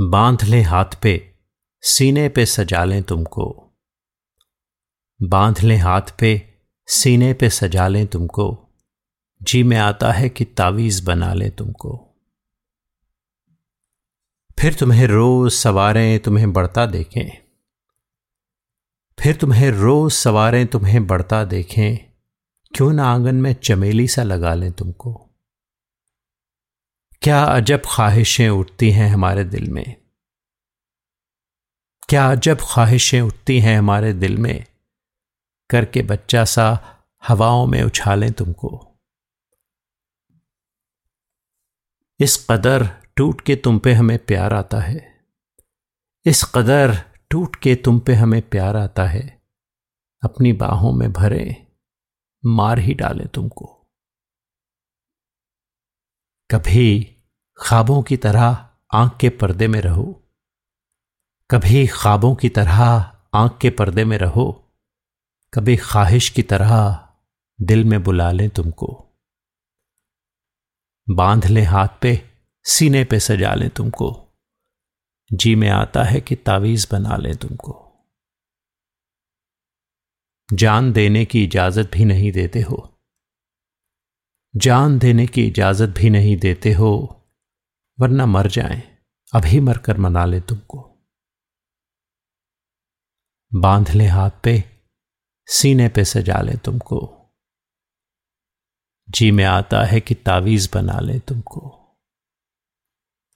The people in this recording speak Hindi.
बाँध लें हाथ पे, सीने पे सजा लें तुमको। बाँध लें हाथ पे, सीने पे सजा लें तुमको। जी में आता है कि तावीज बना लें तुमको। फिर तुम्हें रोज सवारें तुम्हें बढ़ता देखें। फिर तुम्हें रोज सवारें तुम्हें बढ़ता देखें। क्यों ना आँगन में चमेली सा लगा लें तुमको। क्या अजब ख्वाहिशें उठती हैं हमारे दिल में? क्या अजब ख्वाहिशें उठती हैं हमारे दिल में? करके बच्चा सा हवाओं में उछालें तुमको। इस कदर टूट के तुम पे हमें प्यार आता है। इस कदर टूट के तुम पे हमें प्यार आता है। अपनी बाहों में भरे, मार ही डालें तुमको। कभी ख्वाबों की तरह आँख के पर्दे में रहो। कभी ख्वाबों की तरह आँख के पर्दे में रहो। कभी ख्वाहिश की तरह दिल में बुला लें तुमको। बाँध लें हाथ पे, सीने पे सजा लें तुमको। जी में आता है कि तावीज बना लें तुमको। जान देने की इजाज़त भी नहीं देते हो। जान देने की इजाज़त भी नहीं देते हो, वरना मर जाएँ। अभी मरकर मना ले तुमको। बाँध ले हाथ पे, सीने पे सजा ले तुमको। जी में आता है कि तावीज बना ले तुमको।